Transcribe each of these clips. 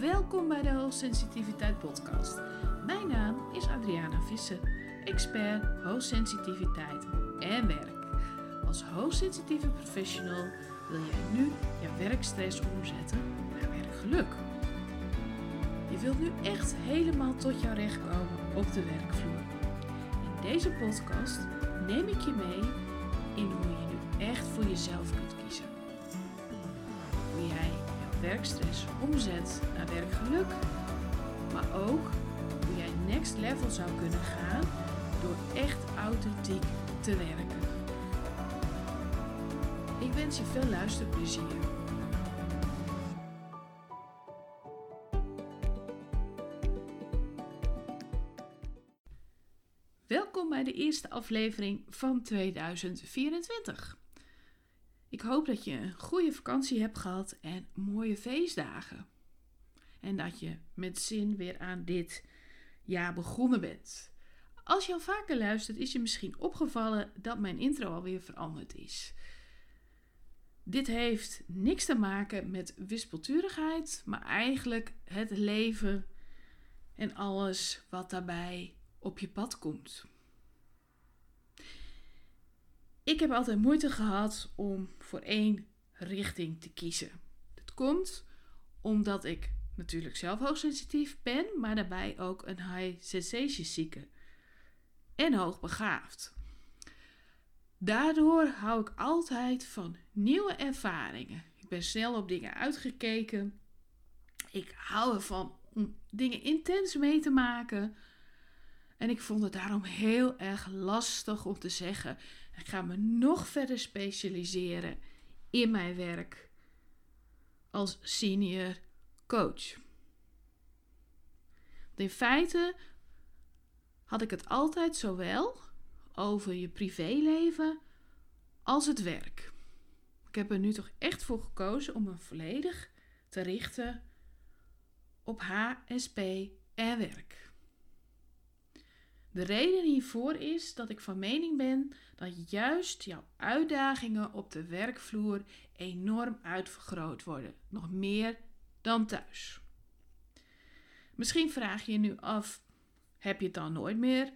Welkom bij de Hoogsensitiviteit Podcast. Mijn naam is Adriana Visser, expert hoogsensitiviteit en werk. Als hoogsensitieve professional wil jij nu je werkstress omzetten naar werkgeluk. Je wilt nu echt helemaal tot jouw recht komen op de werkvloer. In deze podcast neem ik je mee in hoe je nu echt voor jezelf kunt kiezen. Werkstress omzet naar werkgeluk, maar ook hoe jij next level zou kunnen gaan door echt authentiek te werken. Ik wens je veel luisterplezier. Welkom bij de eerste aflevering van 2024. Ik hoop dat je een goede vakantie hebt gehad en mooie feestdagen. En dat je met zin weer aan dit jaar begonnen bent. Als je al vaker luistert, is je misschien opgevallen dat mijn intro alweer veranderd is. Dit heeft niks te maken met wispelturigheid, maar eigenlijk het leven en alles wat daarbij op je pad komt. Ik heb altijd moeite gehad om voor één richting te kiezen. Dat komt omdat ik natuurlijk zelf hoogsensitief ben, maar daarbij ook een high sensation zieke en hoogbegaafd. Daardoor hou ik altijd van nieuwe ervaringen. Ik ben snel op dingen uitgekeken. Ik hou ervan om dingen intens mee te maken. En ik vond het daarom heel erg lastig om te zeggen: ik ga me nog verder specialiseren in mijn werk als senior coach. Want in feite had ik het altijd zowel over je privéleven als het werk. Ik heb er nu toch echt voor gekozen om me volledig te richten op HSP en werk. De reden hiervoor is dat ik van mening ben dat juist jouw uitdagingen op de werkvloer enorm uitvergroot worden, nog meer dan thuis. Misschien vraag je je nu af: heb je het dan nooit meer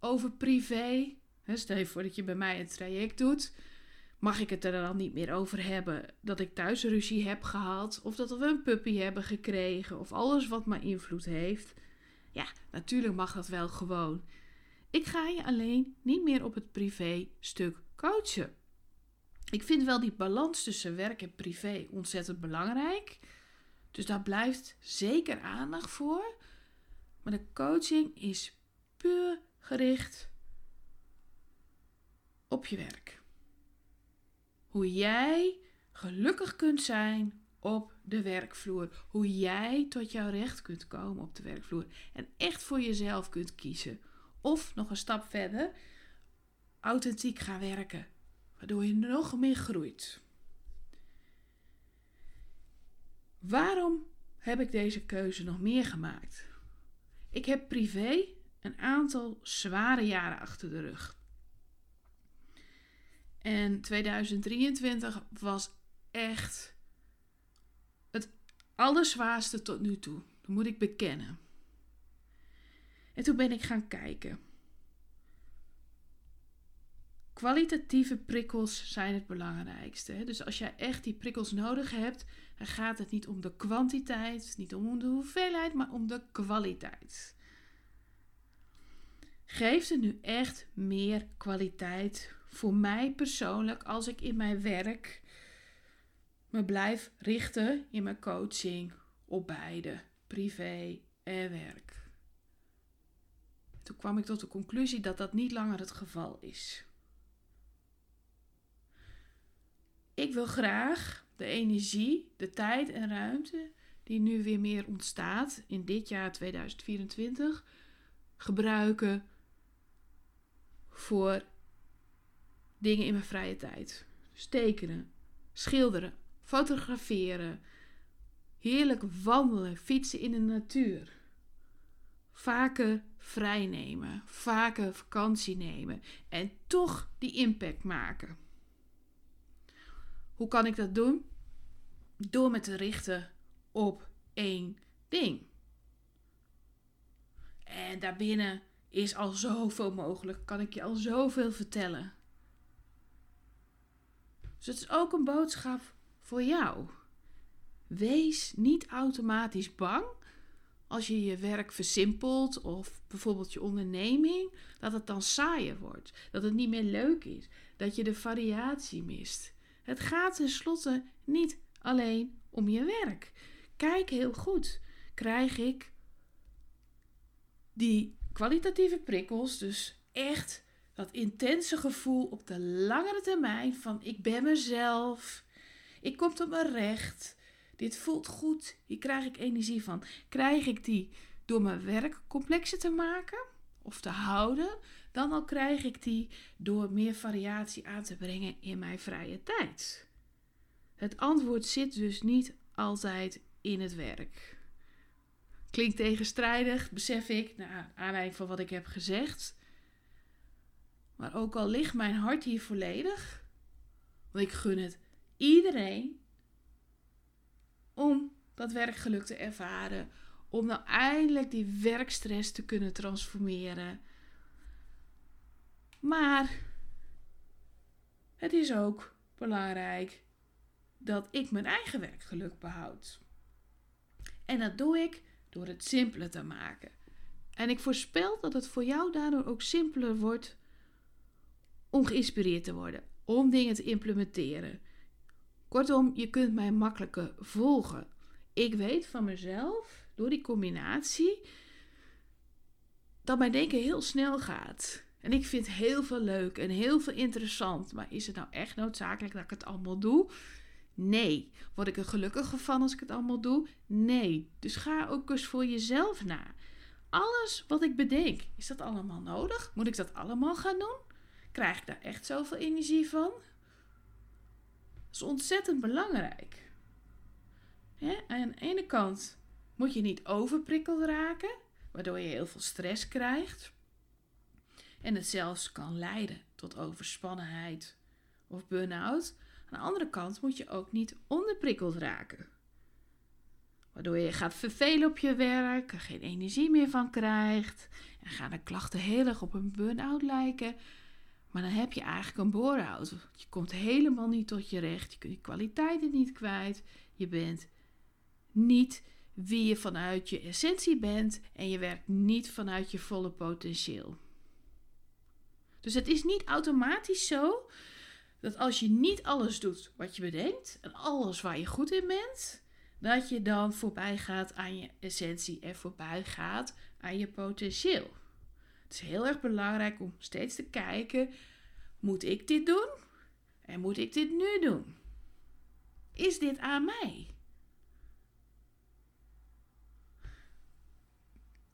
over privé? Stel je voor dat je bij mij een traject doet. Mag ik het er dan niet meer over hebben dat ik thuis ruzie heb gehad? Of dat we een puppy hebben gekregen? Of alles wat maar invloed heeft? Ja, natuurlijk mag dat wel gewoon. Ik ga je alleen niet meer op het privé stuk coachen. Ik vind wel die balans tussen werk en privé ontzettend belangrijk. Dus daar blijft zeker aandacht voor. Maar de coaching is puur gericht op je werk. Hoe jij gelukkig kunt zijn op de werkvloer. Hoe jij tot jouw recht kunt komen op de werkvloer. En echt voor jezelf kunt kiezen. Of nog een stap verder, authentiek gaan werken. Waardoor je nog meer groeit. Waarom heb ik deze keuze nog meer gemaakt? Ik heb privé een aantal zware jaren achter de rug. En 2023 was echt allerzwaarste tot nu toe. Dat moet ik bekennen. En toen ben ik gaan kijken. Kwalitatieve prikkels zijn het belangrijkste. Dus als jij echt die prikkels nodig hebt, dan gaat het niet om de kwantiteit, niet om de hoeveelheid, maar om de kwaliteit. Geeft het nu echt meer kwaliteit voor mij persoonlijk als ik in mijn werk me blijf richten in mijn coaching op beide, privé en werk? Toen kwam ik tot de conclusie dat dat niet langer het geval is. Ik wil graag de energie, de tijd en ruimte die nu weer meer ontstaat in dit jaar 2024 gebruiken voor dingen in mijn vrije tijd. Tekenen, schilderen, fotograferen, heerlijk wandelen, fietsen in de natuur. Vaker vrij nemen, vaker vakantie nemen en toch die impact maken. Hoe kan ik dat doen? Door me te richten op één ding. En daarbinnen is al zoveel mogelijk, kan ik je al zoveel vertellen. Dus het is ook een boodschap voor jou. Wees niet automatisch bang als je je werk versimpelt of bijvoorbeeld je onderneming, dat het dan saaier wordt, dat het niet meer leuk is, dat je de variatie mist. Het gaat tenslotte niet alleen om je werk. Kijk heel goed. Krijg ik die kwalitatieve prikkels, dus echt dat intense gevoel op de langere termijn van ik ben mezelf, ik kom tot mijn recht, dit voelt goed, hier krijg ik energie van. Krijg ik die door mijn werk complexer te maken of te houden, dan al krijg ik die door meer variatie aan te brengen in mijn vrije tijd. Het antwoord zit dus niet altijd in het werk. Klinkt tegenstrijdig, besef ik, naar aanleiding van wat ik heb gezegd. Maar ook al ligt mijn hart hier volledig, want ik gun het iedereen om dat werkgeluk te ervaren, om nou eindelijk die werkstress te kunnen transformeren. Maar het is ook belangrijk dat ik mijn eigen werkgeluk behoud. En dat doe ik door het simpeler te maken. En ik voorspel dat het voor jou daardoor ook simpeler wordt om geïnspireerd te worden, om dingen te implementeren. Kortom, je kunt mij makkelijker volgen. Ik weet van mezelf, door die combinatie, dat mijn denken heel snel gaat. En ik vind heel veel leuk en heel veel interessant. Maar is het nou echt noodzakelijk dat ik het allemaal doe? Nee. Word ik er gelukkiger van als ik het allemaal doe? Nee. Dus ga ook eens voor jezelf na. Alles wat ik bedenk, is dat allemaal nodig? Moet ik dat allemaal gaan doen? Krijg ik daar echt zoveel energie van? Is ontzettend belangrijk. Aan de ene kant moet je niet overprikkeld raken, waardoor je heel veel stress krijgt. En het zelfs kan leiden tot overspannenheid of burn-out. Aan de andere kant moet je ook niet onderprikkeld raken. Waardoor je gaat vervelen op je werk, er geen energie meer van krijgt. En gaan de klachten heel erg op een burn-out lijken. Maar dan heb je eigenlijk een bore-out. Je komt helemaal niet tot je recht. Je kunt je kwaliteiten niet kwijt. Je bent niet wie je vanuit je essentie bent. En je werkt niet vanuit je volle potentieel. Dus het is niet automatisch zo dat als je niet alles doet wat je bedenkt en alles waar je goed in bent, dat je dan voorbij gaat aan je essentie en voorbij gaat aan je potentieel. Het is heel erg belangrijk om steeds te kijken: moet ik dit doen? En moet ik dit nu doen? Is dit aan mij?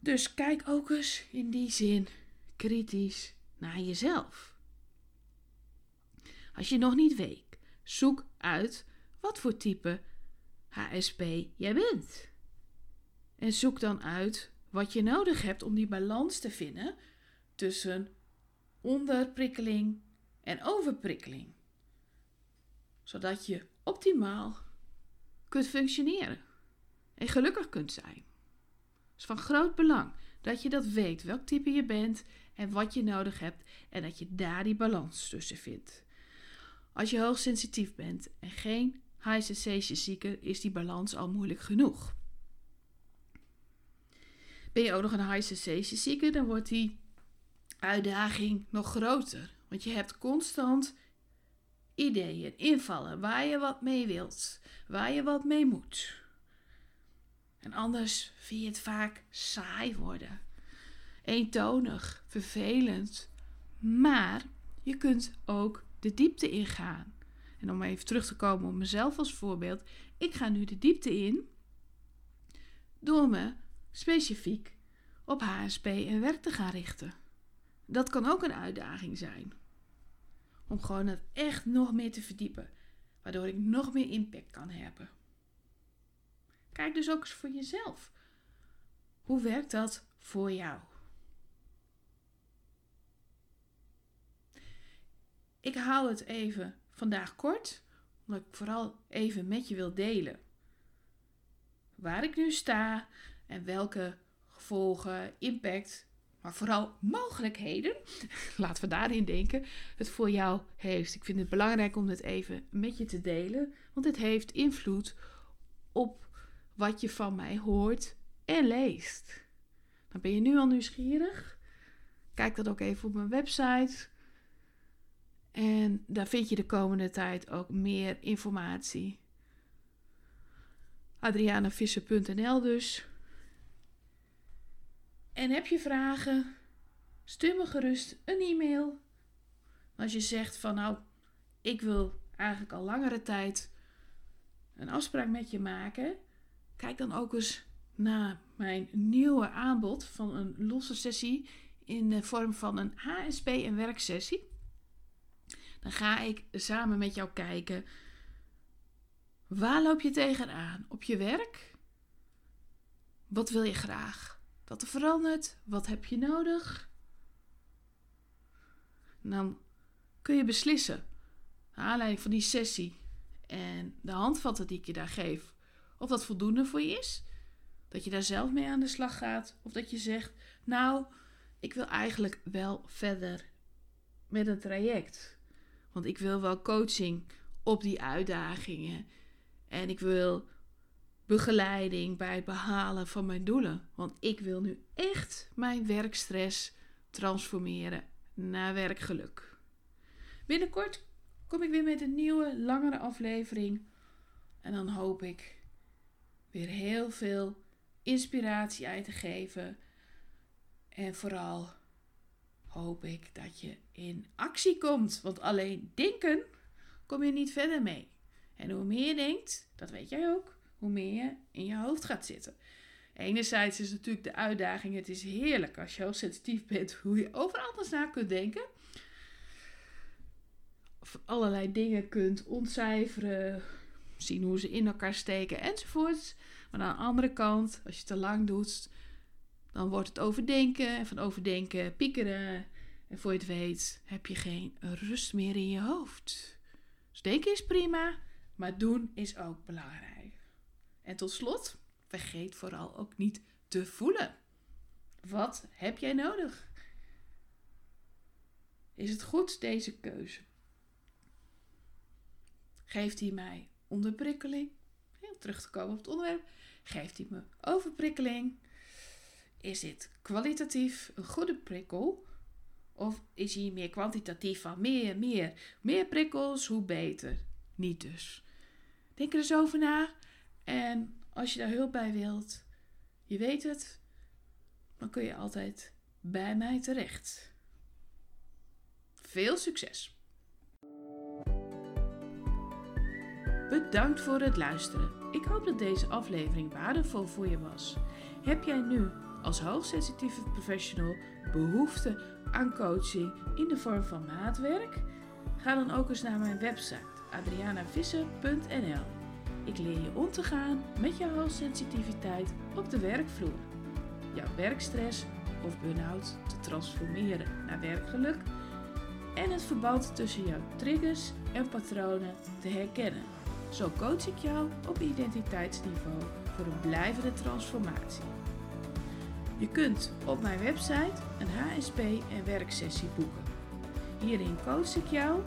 Dus kijk ook eens in die zin kritisch naar jezelf. Als je nog niet weet, zoek uit wat voor type HSP jij bent. En zoek dan uit wat je nodig hebt om die balans te vinden tussen onderprikkeling en overprikkeling. Zodat je optimaal kunt functioneren en gelukkig kunt zijn. Het is van groot belang dat je dat weet, welk type je bent en wat je nodig hebt en dat je daar die balans tussen vindt. Als je hoogsensitief bent en geen high sensation is die balans al moeilijk genoeg. Ben je ook nog een high sensation zieker, dan wordt die uitdaging nog groter. Want je hebt constant ideeën, invallen, waar je wat mee wilt, waar je wat mee moet. En anders vind je het vaak saai worden. Eentonig, vervelend. Maar je kunt ook de diepte ingaan. En om even terug te komen op mezelf als voorbeeld. Ik ga nu de diepte in door me specifiek op HSP en werk te gaan richten. Dat kan ook een uitdaging zijn. Om gewoon het echt nog meer te verdiepen, waardoor ik nog meer impact kan hebben. Kijk dus ook eens voor jezelf. Hoe werkt dat voor jou? Ik hou het even vandaag kort, omdat ik vooral even met je wil delen waar ik nu sta en welke gevolgen, impact, maar vooral mogelijkheden, laten we daarin denken, het voor jou heeft. Ik vind het belangrijk om dit even met je te delen, want het heeft invloed op wat je van mij hoort en leest. Dan ben je nu al nieuwsgierig? Kijk dan ook even op mijn website. En daar vind je de komende tijd ook meer informatie. Adrianavisser.nl dus. En heb je vragen? Stuur me gerust een e-mail. Als je zegt van nou, ik wil eigenlijk al langere tijd een afspraak met je maken. Kijk dan ook eens naar mijn nieuwe aanbod van een losse sessie in de vorm van een HSP en werksessie. Dan ga ik samen met jou kijken waar loop je tegenaan op je werk? Wat wil je graag dat er verandert? Wat heb je nodig? dan kun je beslissen, naar aanleiding van die sessie en de handvatten die ik je daar geef, of dat voldoende voor je is. Dat je daar zelf mee aan de slag gaat, of dat je zegt, nou, ik wil eigenlijk wel verder met een traject. Want ik wil wel coaching op die uitdagingen. En ik wil begeleiding bij het behalen van mijn doelen. Want ik wil nu echt mijn werkstress transformeren naar werkgeluk. Binnenkort kom ik weer met een nieuwe, langere aflevering. En dan hoop ik weer heel veel inspiratie uit te geven. En vooral hoop ik dat je in actie komt. Want alleen denken kom je niet verder mee. En hoe meer je denkt, dat weet jij ook, hoe meer je in je hoofd gaat zitten. Enerzijds is natuurlijk de uitdaging, het is heerlijk als je heel sensitief bent, hoe je over alles na kunt denken. Of allerlei dingen kunt ontcijferen, zien hoe ze in elkaar steken enzovoort. Maar aan de andere kant, als je te lang doet, dan wordt het overdenken. En van overdenken piekeren. En voor je het weet heb je geen rust meer in je hoofd. Dus denken is prima, maar doen is ook belangrijk. En tot slot, vergeet vooral ook niet te voelen. Wat heb jij nodig? Is het goed, deze keuze? Geeft hij mij onderprikkeling? Heel terug te komen op het onderwerp. Geeft hij me overprikkeling? Is dit kwalitatief een goede prikkel? Of is hij meer kwantitatief van meer, meer, meer prikkels, hoe beter? Niet dus. Denk er eens over na. En als je daar hulp bij wilt, je weet het, dan kun je altijd bij mij terecht. Veel succes! Bedankt voor het luisteren. Ik hoop dat deze aflevering waardevol voor je was. Heb jij nu als hoogsensitieve professional behoefte aan coaching in de vorm van maatwerk? Ga dan ook eens naar mijn website adrianavisser.nl. Ik leer je om te gaan met jouw hoogsensitiviteit op de werkvloer. Jouw werkstress of burn-out te transformeren naar werkgeluk en het verband tussen jouw triggers en patronen te herkennen. Zo coach ik jou op identiteitsniveau voor een blijvende transformatie. Je kunt op mijn website een HSP en werksessie boeken. Hierin coach ik jou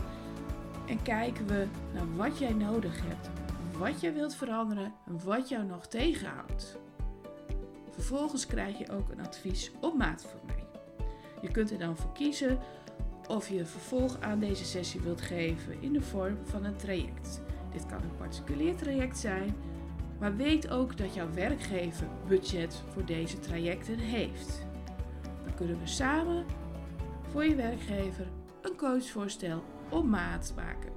en kijken we naar wat jij nodig hebt, wat jij wilt veranderen en wat jou nog tegenhoudt. Vervolgens krijg je ook een advies op maat van mij. Je kunt er dan voor kiezen of je vervolg aan deze sessie wilt geven in de vorm van een traject. Dit kan een particulier traject zijn, maar weet ook dat jouw werkgever budget voor deze trajecten heeft. Dan kunnen we samen voor je werkgever een coachvoorstel op maat maken.